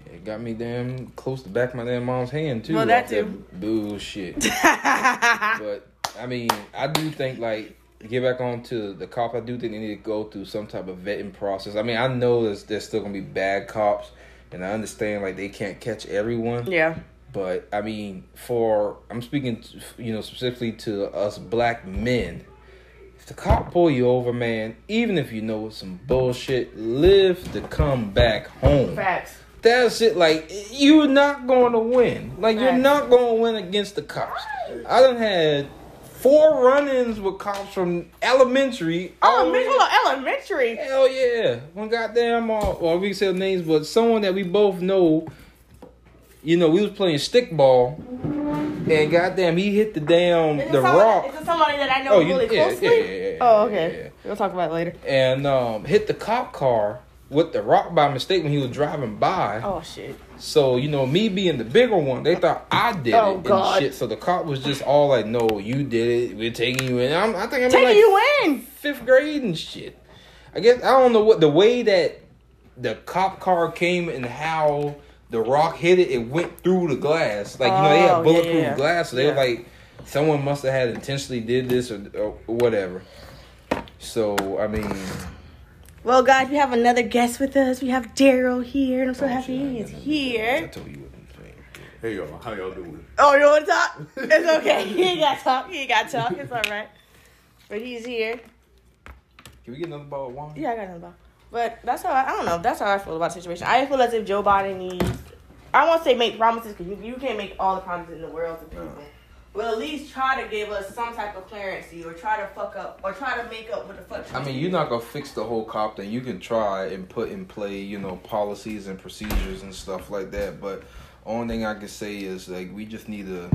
It got me damn close to back of my damn mom's hand too. Well, that too. bullshit. but I mean, I do think like get back on to the cop. I do think they need to go through some type of vetting process. I mean, I know there's there's still gonna be bad cops, and I understand like they can't catch everyone. yeah. But I mean, for I'm speaking, you know, specifically to us black men. If the cop pull you over, man, even if you know it's some bullshit, live to come back home. Facts. That's it. Like you're not going to win. Like you're not going to win against the cops. I done had four run-ins with cops from elementary. Elementary. on, elementary. Hell yeah! One goddamn, uh, well, we can say names, but someone that we both know. You know, we was playing stickball, and goddamn, he hit the damn Is the rock. Is it somebody that I know Oh, you- really yeah, closely? yeah, yeah, yeah, oh, okay. yeah. We'll talk about it later. and um, hit the cop car with the rock by mistake when he was driving by. Oh shit. So you know, me being the bigger one, they thought I did Oh, it and shit. So the cop was just all like, "No, you did it. We're taking you in." I'm, I think I'm Taking like you in. fifth grade and shit. I guess I don't know what the way that the cop car came and how the rock hit it. It went through the glass. Like you know, they Oh, yeah, had bulletproof yeah. glass. So they Yeah. were like, someone must have had intentionally did this or, or whatever. So I mean, Well, guys, we have another guest with us. We have Darryl here, and I'm so oh, happy he is got nothing to do with that. I here. told you what I'm saying. Hey y'all, how y'all doing? Oh, you want to talk? It's okay. He ain't got to talk. He ain't got to talk. It's all right. But he's here. Can we get another bottle of wine? Yeah, I got another about. But that's how I, I don't know. That's how I feel about the situation. I feel as if Joe Biden needs. I won't say make promises because you, you can't make all the promises in the world to people. No. But at least try to give us some type of clarity or try to fuck up or try to make up what the fuck. I mean, you're not gonna fix the whole cop thing. You can try and put in play, you know, policies and procedures and stuff like that. But only thing I can say is like we just need to.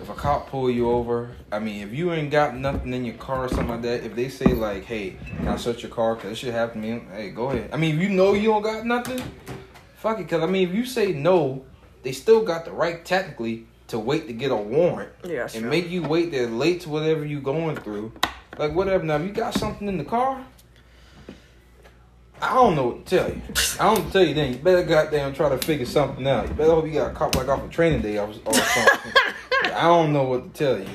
If a cop pull you over, I mean, if you ain't got nothing in your car or something like that, if they say like, "Hey, can I search your car?" Cause this shit happened to me. Hey, go ahead. I mean, if you know you don't got nothing, fuck it. Cause I mean, if you say no, they still got the right technically to wait to get a warrant Yeah, and make you wait there late to whatever you going through. Like whatever. Now, if you got something in the car, I don't know what to tell you. I don't tell you then. You better goddamn try to figure something out. You better hope you got caught like off a training day or, or something. I don't know what to tell you,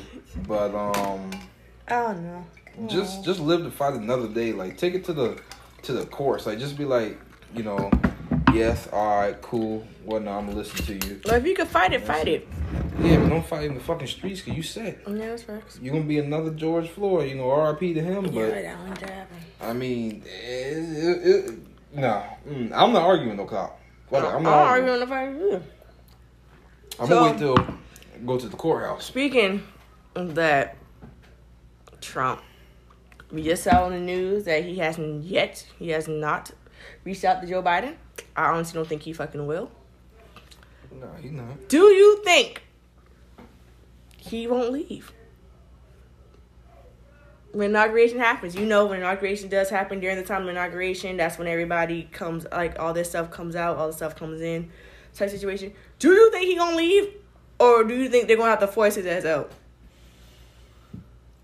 but um, I don't know. just just live to fight another day. Like take it to the to the course. Like just be like, you know, yes, all right, cool. No, I'm gonna listen to you. Well, if you can fight it, fight it. Yeah, but don't fight in the fucking streets because you said Yeah, that's facts. you're gonna be another George Floyd. You know, R.I.P. to him. But Yeah, that one happen. I mean, it, it, it, no, mm, I'm not arguing no cop. Fuck it, I'm I'm not not arguing. arguing the fight either. I'm So- gonna wait till go to the courthouse. Speaking of that, Trump, we just saw on the news that he hasn't yet, he has not reached out to Joe Biden. I honestly don't think he fucking will. No, he's not. Do you think he won't leave? When inauguration happens, you know when inauguration does happen during the time of inauguration, that's when everybody comes like all this stuff comes out, all the stuff comes in, type situation. Do you think he gonna leave? Or do you think they're gonna have to force his ass out?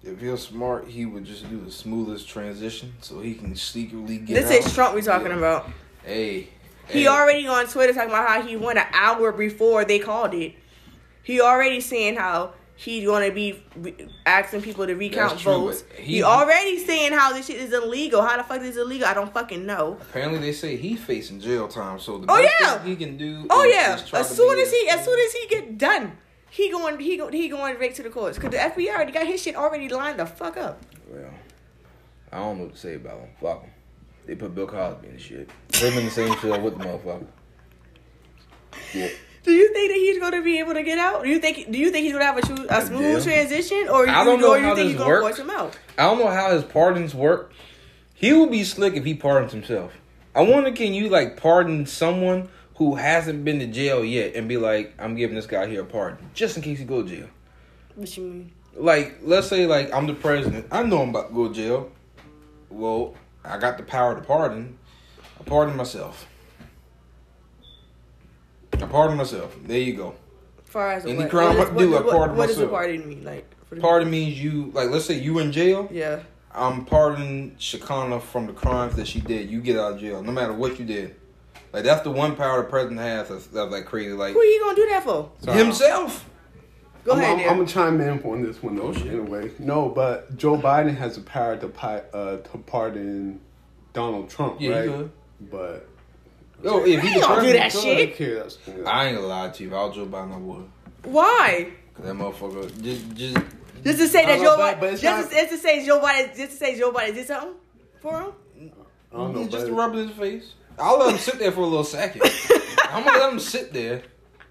If he's smart, he would just do the smoothest transition so he can secretly get This out. is Trump we talking Yeah. about. Hey, He hey. already on Twitter talking about how he won an hour before they called it. He already saying how he's gonna be re- asking people to recount true, votes. He, already saying how this shit is illegal. How the fuck is illegal? I don't fucking know. Apparently, they say he's facing jail time. So the Oh, yeah. thing he can do. Oh yeah, as soon as he as soon as he get done, he going he go, he going right to the courts because the FBI already got his shit already lined the fuck up. Well, I don't know what to say about him. Fuck him. They put Bill Cosby in the shit. Him in the same cell with the motherfucker. Yeah. Do you think that he's going to be able to get out? Do you think do you think he's going to have a, a smooth transition, or I don't know or you think he's going to force him out? I don't know how his pardons work. He will be slick if he pardons himself. I wonder, can you like pardon someone who hasn't been to jail yet and be like, I'm giving this guy here a pardon just in case he go to jail. What you mean? Like, let's say like I'm the president. I know I'm about to go to jail. Well, I got the power to pardon. I pardon myself. I pardon myself. There you go. far as Any what, crime what, I do, I what, pardon what does the myself. pardon mean? Like for the- Pardon means you like let's say you in jail. Yeah. I'm pardoning Shakana from the crimes that she did. You get out of jail, no matter what you did. Like that's the one power the president has that's, that's like crazy. Like Who are you gonna do that for? So, himself. Go I'm, ahead, I'm. I'm gonna chime in on this one though. Anyway, no, but Joe Biden has the power to uh, to pardon Donald Trump, Yeah, right? he could. But Yo, if He he don't do that shit. I don't care. That's, I ain't gonna lie to you. If I was Joe Biden, I would. Why? Cause that motherfucker just just Just to say that Joe Biden, but just, not- to, just to say Joe Biden, just to say Joe Biden did something for him. I don't know, just but, rubbing his face. I'll let him sit there for a little second. I'm gonna let him sit there.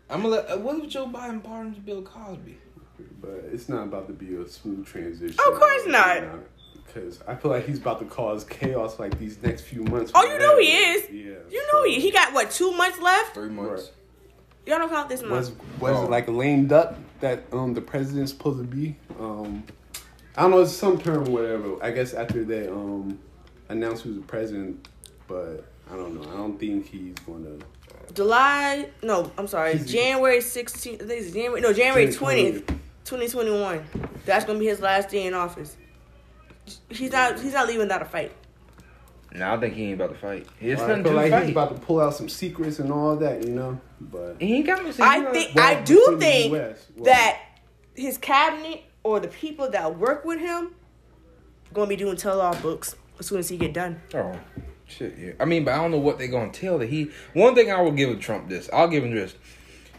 I'm gonna let. uh, What if Joe Biden pardons Bill Cosby? but it's not about to be a smooth transition. Of course not. Because I feel like he's about to cause chaos like these next few months. Oh, you know he is. Yeah. You know he he got what two months left. Three months. Right. Y'all don't count this was month. was Oh. it like a lame duck that um the president's supposed to be? Um, I don't know, it's some term, whatever. I guess after they um announced who's the president, but I don't know. I don't think he's gonna. July, no, I'm sorry, He's- January 16th, I think it's January, no, January January 20th, 2021. That's gonna be his last day in office. He's not, he's not leaving without a fight. No, I think he ain't about to fight. It's I nothing feel like fight. he's about to pull out some secrets and all that, you know. But he ain't got no. I think, Well, I do think well- that his cabinet or the people that work with him gonna be doing tell-all books as soon as he get done. Oh, shit, yeah. I mean, but I don't know what they're gonna tell that he. One thing I will give Trump this. I'll give him this.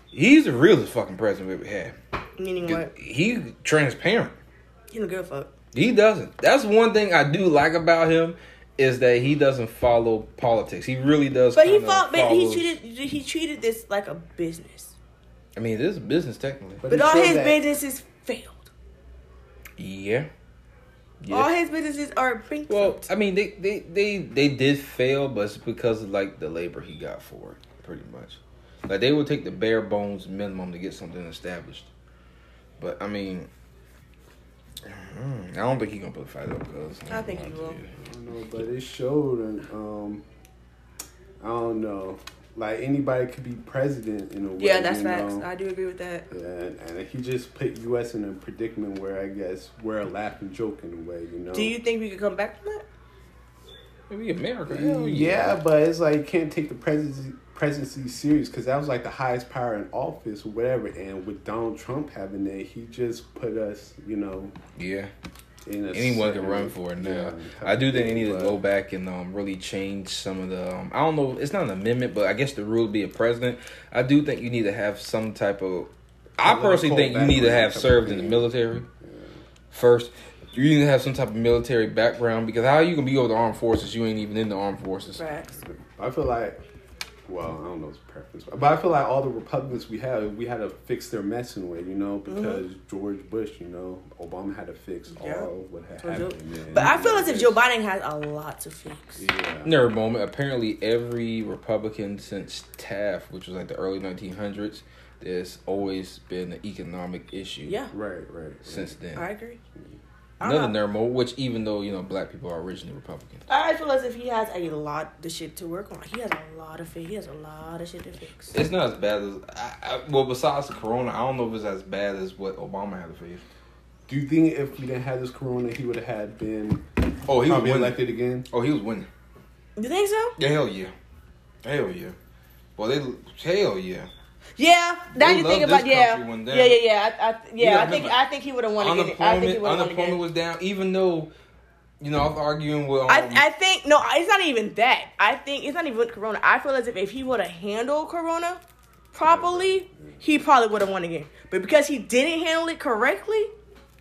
He's the realest fucking president we've ever Meaning had. what? He transparent. He don't give a fuck. He doesn't. That's one thing I do like about him is that he doesn't follow politics. He really does. But he kinda fought, but he treated he treated this like a business. I mean, this is business technically. But he all his that- businesses failed. Yeah. Yeah. All his businesses are bankrupt. Well, I mean, they, they, they, they did fail, but it's because of like the labor he got for it, pretty much. Like they would take the bare bones minimum to get something established. But I mean, mm, I don't think he's gonna put a fight up. Cause I think he will. I don't know, but it showed, and um, I don't know. Like anybody could be president in a way. yeah, that's you facts. know? I do agree with that. And, and he just put U.S. in a predicament where I guess we're a laughing joke in a way, you know. Do you think we could come back from that? Maybe America, hell yeah, but it's like you can't take the presidency presidency serious because that was like the highest power in office or whatever. And with Donald Trump having it, he just put us, you know, yeah. in a Anyone can run for it now. yeah, I do think they need to go back and um, really change some of the. Um, I don't know. It's not an amendment, but I guess the rule would be a president. I do think you need to have some type of. I personally think you need to have background type of served in the thing. military first. You need to have some type of military background because how you gonna be over the armed forces? You ain't even in the armed forces. Facts. I feel like, well, I don't know his preference, but I feel like all the Republicans we have, we had to fix their mess in a way, you know, because George Bush, you know, Obama had to fix Mm-hmm. Yeah. all what had Or Joe- happened. But I feel as if Joe Biden has a lot to fix. Yeah. Nerd moment. Apparently, every Republican since Taft, which was like the early 1900s, there's always been an economic issue. Yeah, Right, right. right. Since then. I agree. I Another don't know. nerd moment, which even though you know black people are originally Republicans. I feel as if he has a lot of shit to work on. He has a lot of he has a lot of shit to fix. It's not as bad as I, I, well. Besides the corona, I don't know if it's as bad as what Obama had to face. Do you think if we didn't have this corona, he would have had been Oh, he was probably winning. elected again? Oh, he was winning. You think so? Yeah, hell yeah, hell yeah. Well, they hell yeah. Yeah. Now They you think about yeah, yeah, yeah, yeah. I, I, yeah, I think I think he would have won again. I think he Unemployment, would have unemployment was down. Even though, you know, I was arguing with. Um, I, I think no, it's not even that. I think it's not even Corona. I feel as if if he would have handled Corona properly, he probably would have won again. But because he didn't handle it correctly,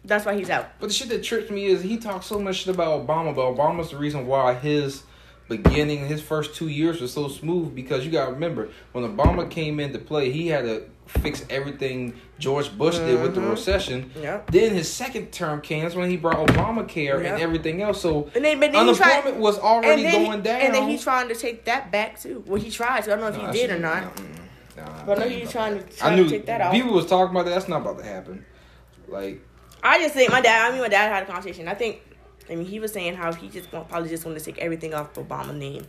that's why he's out. But the shit that trips me is he talks so much shit about Obama, but Obama's the reason why his beginning, his first two years was so smooth because you gotta remember when Obama came into play, he had to fix everything George Bush did with the Mhm. recession. Yep. Then his second term came. That's when he brought Obamacare Yep. and everything else. So And then, then unemployment tried, was already going he, down. And then he's trying to take that back too. Well, he tried. So I don't know if he did or not. nah, nah, But I know he's trying that. to- trying I to take that out. People was talking about that. That's not about to happen. Like I just think my dad. I mean, my dad had a conversation. I think. I mean, he was saying how he just want, probably just want to take everything off Obama name,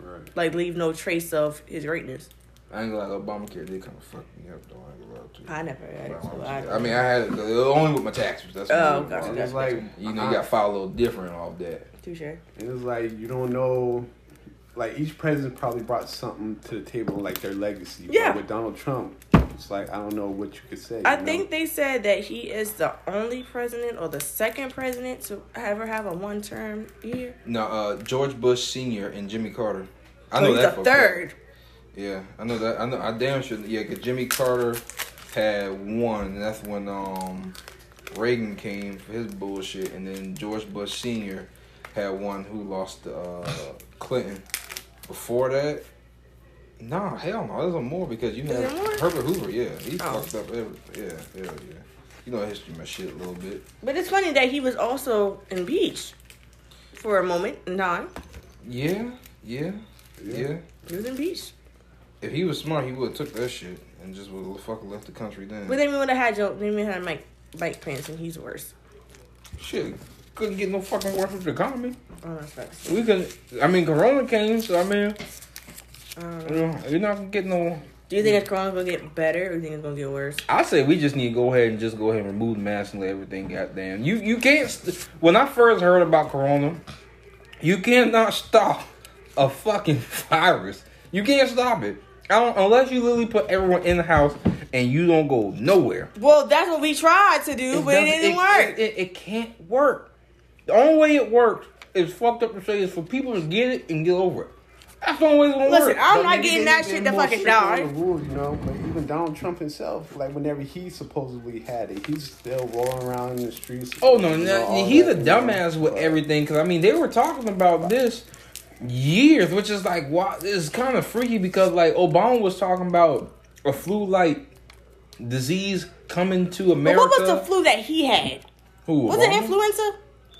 Right. like leave no trace of his greatness. I ain't gonna lie, Obamacare did kind of fuck me up though. I ain't gonna lie to you. I never had it, so I, I mean, I had it only with my taxes. That's what Oh, it gotcha, was. And gotcha. it's like You know, you got to file a little different off that. Too sure. And it's like you don't know, like each president probably brought something to the table, like their legacy. Yeah. But with Donald Trump, it's like I don't know what you could say. I you know? think they said that he is the only president or the second president to ever have a one term year. No, uh, George Bush Senior and Jimmy Carter. I So know he's that the for a third. Yeah, I know that. I know. I damn sure. Yeah, cause Jimmy Carter had one. And that's when um Reagan came for his bullshit, and then George Bush Senior had one who lost to uh, Clinton. Before that, nah, hell no, there's a more because you Is have there more? Herbert Hoover. Yeah, he Oh. fucked up everything. Yeah, hell yeah. You know history, my shit a little bit. But it's funny that he was also impeached for a moment in time. Yeah, yeah, Yeah. yeah. He was impeached. If he was smart, he would have took that shit and just would have fucking left the country then. But then we would have had Joe. Then we had Mike Mike Pence, and he's worse. Shit, couldn't get no fucking work with the economy. I don't know if that's- We can. I mean, Corona came, so I mean, I don't you know. know, you're not gonna get no. Do you think it's Corona's gonna get better or do you think it's gonna get worse? I say we just need to go ahead and just go ahead and remove the mask and let everything. Goddamn, you you can't. St- when I first heard about Corona, you cannot stop a fucking virus. You can't stop it. I don't, unless you literally put everyone in the house and you don't go nowhere. Well, that's what we tried to do, but it didn't work. It, it, it can't work. The only way it works is fucked up to say is for people to get it and get over it. That's the only way it's gonna Listen, work. I'm But not getting that shit to fucking strict die. the rules, you know, but even Donald Trump himself, like whenever he supposedly had it, he's still rolling around in the streets. Oh no, no he's that, a you know. dumbass with But- everything. Because I mean, they were talking about this years, which is like, why? It's kind of freaky because like Obama was talking about a flu-like disease coming to But America. what was the flu that he had? Who? Was it influenza?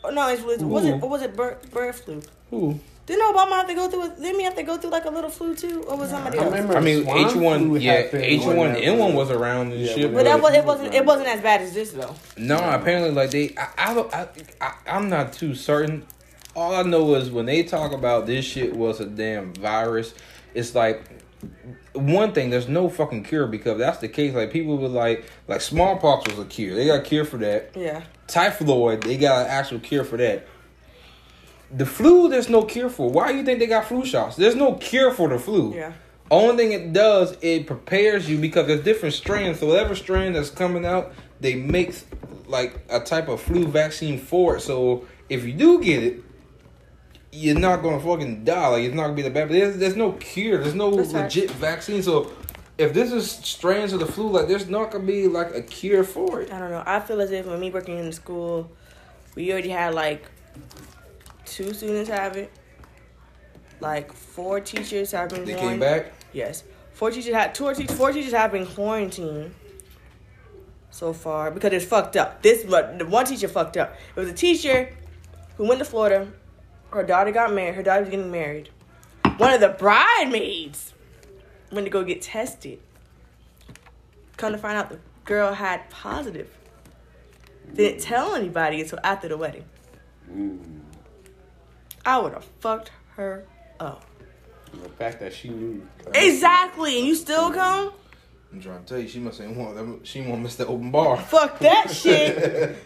Oh, no, influenza. Was was it Who? or was it bird, bird flu? Who? Didn't Obama have to go through? it? Didn't he have to go through like a little flu too, or was somebody I else? remember I mean, H one, yeah, H one N one was around and Yeah, shit. But that was it. wasn't it wasn't as bad as this though. No, apparently, like they, I, I, I, I, I'm not too certain. All I know is when they talk about this shit was a damn virus, it's like one thing. There's no fucking cure because that's the case. Like people were like, like smallpox was a cure. They got a cure for that. Yeah. Typhoid, they got an actual cure for that. The flu, there's no cure for. Why do you think they got flu shots? There's no cure for the flu. Yeah. Only thing it does, it prepares you because there's different strains. So whatever strain that's coming out, they make like a type of flu vaccine for it. So if you do get it, you're not gonna fucking die. Like it's not gonna be the bad. But there's, there's no cure. There's no That's right. legit vaccine. So if this is strains of the flu, like there's not gonna be like a cure for it. I don't know. I feel as if when me working in the school, we already had like two students have it. Like four teachers have been. They came back. Yes, four teachers had two or te- four teachers have been quarantined so far because it's fucked up. This the one teacher fucked up. It was a teacher who went to Florida. Her daughter got married. Her daughter was getting married. One of the bridesmaids went to go get tested. Come to find out, the girl had positive. Didn't tell anybody until after the wedding. Mm. I would have fucked her up. The fact that she knew. Exactly, and you still come? I'm trying to tell you, she must ain't want them. She won't miss the open bar. Fuck that shit.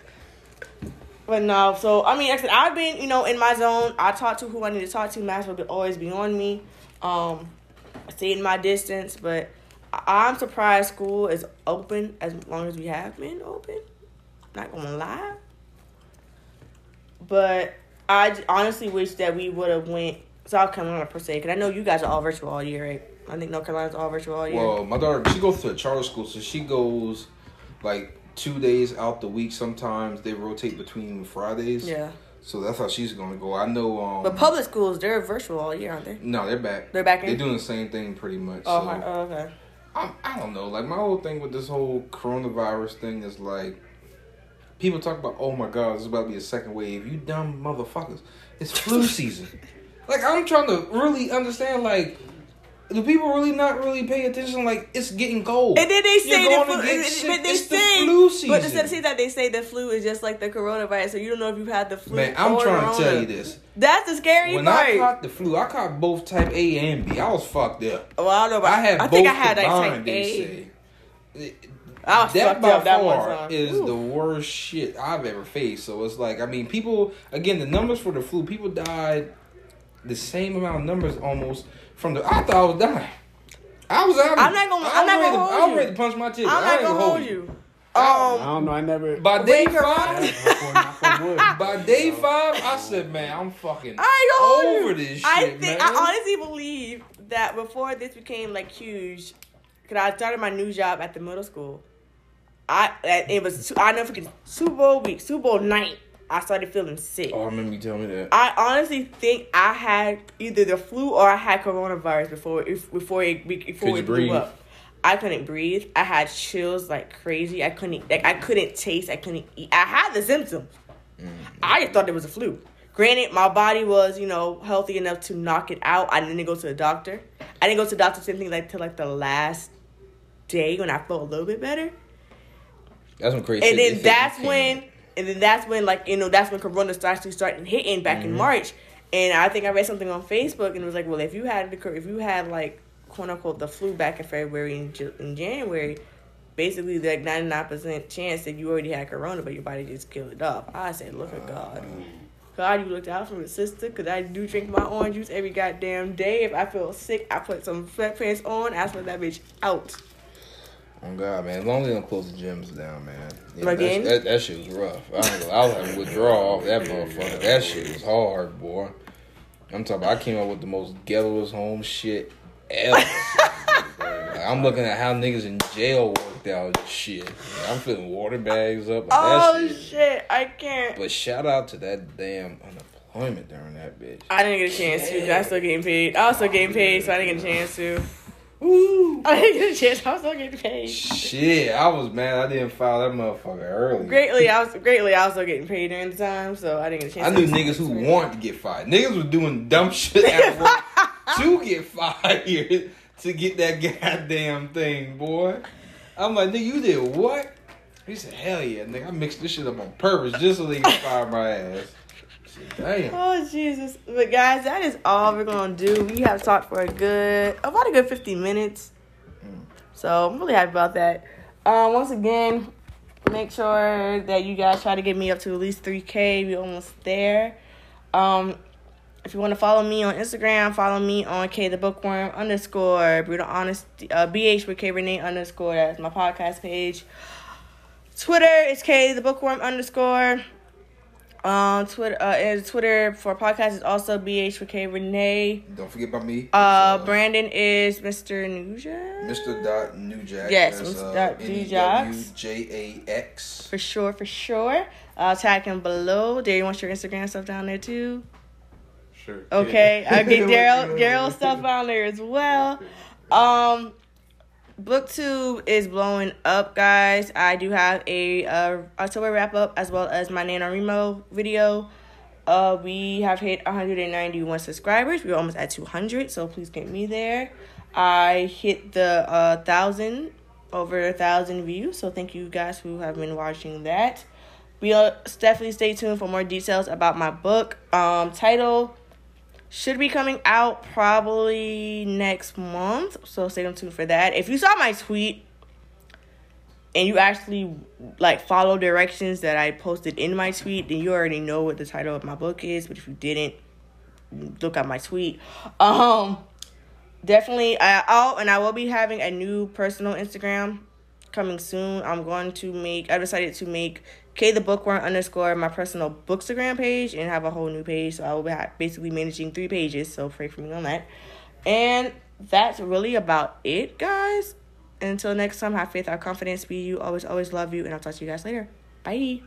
But no, so I mean, like I said, I've been, you know, in my zone. I talk to who I need to talk to. Mask will always be on me. Um, I stay in my distance, but I- I'm surprised school is open as long as we have been open. Not gonna lie, but I honestly wish that we would have went South Carolina per se, because I know you guys are all virtual all year, right? I think North Carolina's all virtual all year. Well, my daughter, she goes to a charter school, so she goes like two days out the week. Sometimes they rotate between Fridays. yeah, So that's how she's gonna go. I know. Um, but public schools they're virtual all year, aren't they? No, they're back. They're back in? They're doing the same thing pretty much. Oh, so. oh, okay. I, I don't know. Like my whole thing with this whole coronavirus thing is like, people talk about, oh my god, this is about to be a second wave. You dumb motherfuckers! It's flu season. Like I'm trying to really understand. Like, do people really not really pay attention? Like, it's getting cold. And then they say the flu. But they It's the say, flu but instead of saying that, they say the flu is just like the coronavirus. So you don't know if you've had the flu. Man, I'm trying to tell you this. That's the scary When part. I caught the flu, I caught both type A and B. I was fucked up. well, I don't know. About, I had I think I had like type A. say. I was that by up that one far time. is Ooh. the worst shit I've ever faced. So it's like, I mean, people again, the numbers for the flu, people died the same amount of numbers almost from the. I thought I was dying. I was out. I'm not gonna- I I'm not gonna to- you. I'm ready to punch my ticket. I'm I not ain't gonna hold you. I Um, don't know. I never. By day Wait, five, Knock by day five, I said, man, I'm fucking I ain't gonna over this shit, I think man. I honestly believe that before this became like huge, because I started my new job at the middle school. I it was I never forget Super Bowl week, Super Bowl night. I started feeling sick. oh, I remember you telling me that. I honestly think I had either the flu or I had coronavirus before if, before it before Could it blew up. I couldn't breathe. I had chills like crazy. I couldn't like I couldn't taste. I couldn't eat. I had the symptoms. Mm. I just thought it was a flu. Granted, my body was you know healthy enough to knock it out. I didn't go to the doctor. I didn't go to the doctor same thing like till like the last day when I felt a little bit better. That's when crazy. And then that's when, and then that's when like you know that's when Corona started starting hitting back Mm-hmm. in March. And I think I read something on Facebook and it was like, well, if you had the if you had like quote unquote the flu back in February and in January, basically like ninety nine percent chance that you already had Corona, but your body just killed it off. I said, look at God. God, you looked out for me, sister, because I do drink my orange juice every goddamn day. If I feel sick, I put some sweatpants on, I sweat that bitch out. Oh God, man! As long as they don't close the gyms down, man. Yeah? That, that, that shit was rough. I, know, I was having withdrawal off that motherfucker. That shit was hard, boy. I'm talking. About, I came up with the most ghettoest home shit ever. Like, I'm looking at how niggas in jail worked out shit. I'm filling water bags up. Oh shit. shit, I can't. But shout out to that damn unemployment during that bitch. I didn't get a chance to. I still getting paid. I was still getting paid, so I didn't get a chance to. Woo! I didn't get a chance. I was still getting paid. Shit, I was mad. I didn't file that motherfucker early. Greatly, I was greatly. I was still getting paid during the time, so I didn't get a chance. I knew niggas who wanted to get fired. Niggas was doing dumb shit at work to get fired to get that goddamn thing, boy. I'm like, nigga, you did what? He said, hell yeah, nigga. I mixed this shit up on purpose just so they can fire my ass. Damn. Oh Jesus! But guys, that is all we're gonna do. We have talked for a good, about a good fifty minutes. So I'm really happy about that. Um, once again, make sure that you guys try to get me up to at least three K. We're almost there. Um, if you want to follow me on Instagram, follow me on K the Bookworm underscore brutal honesty uh, BH with KayReenea underscore. That's my podcast page. Twitter is K the Bookworm underscore. Um, Twitter uh, and Twitter for podcast is also BH with KayReenea. Don't forget about me. Uh, It's, Brandon is Mr. Nugent. Mr. Dot Newjack. Yes, That's, Mr. uh, Dot Newjax. N-E-W-J-A-X. For sure, for sure. I'll tag him below. There, you want your Instagram stuff down there too? Sure. Okay, I get Darryl Darryl stuff on there as well. Um, BookTube is blowing up, guys. I do have a uh, October wrap up as well as my NaNoWriMo video. Uh, we have hit 191 subscribers. We're almost at 200, so please get me there. I hit the uh, thousand over a thousand views, so thank you guys who have been watching that. We'll definitely stay tuned for more details about my book. Um, title should be coming out probably next month, so stay tuned for that. If you saw my tweet and you actually like follow directions that I posted in my tweet, then you already know what the title of my book is. But if you didn't, look at my tweet. Um, definitely. I oh, and I will be having a new personal Instagram coming soon. I'm going to make. I decided to make K the Bookworm underscore my personal Bookstagram page and have a whole new page. So I will be basically managing three pages. So pray for me on that. And that's really about it, guys. Until next time, have faith, have confidence, be you, always, always love you, and I'll talk to you guys later. Bye.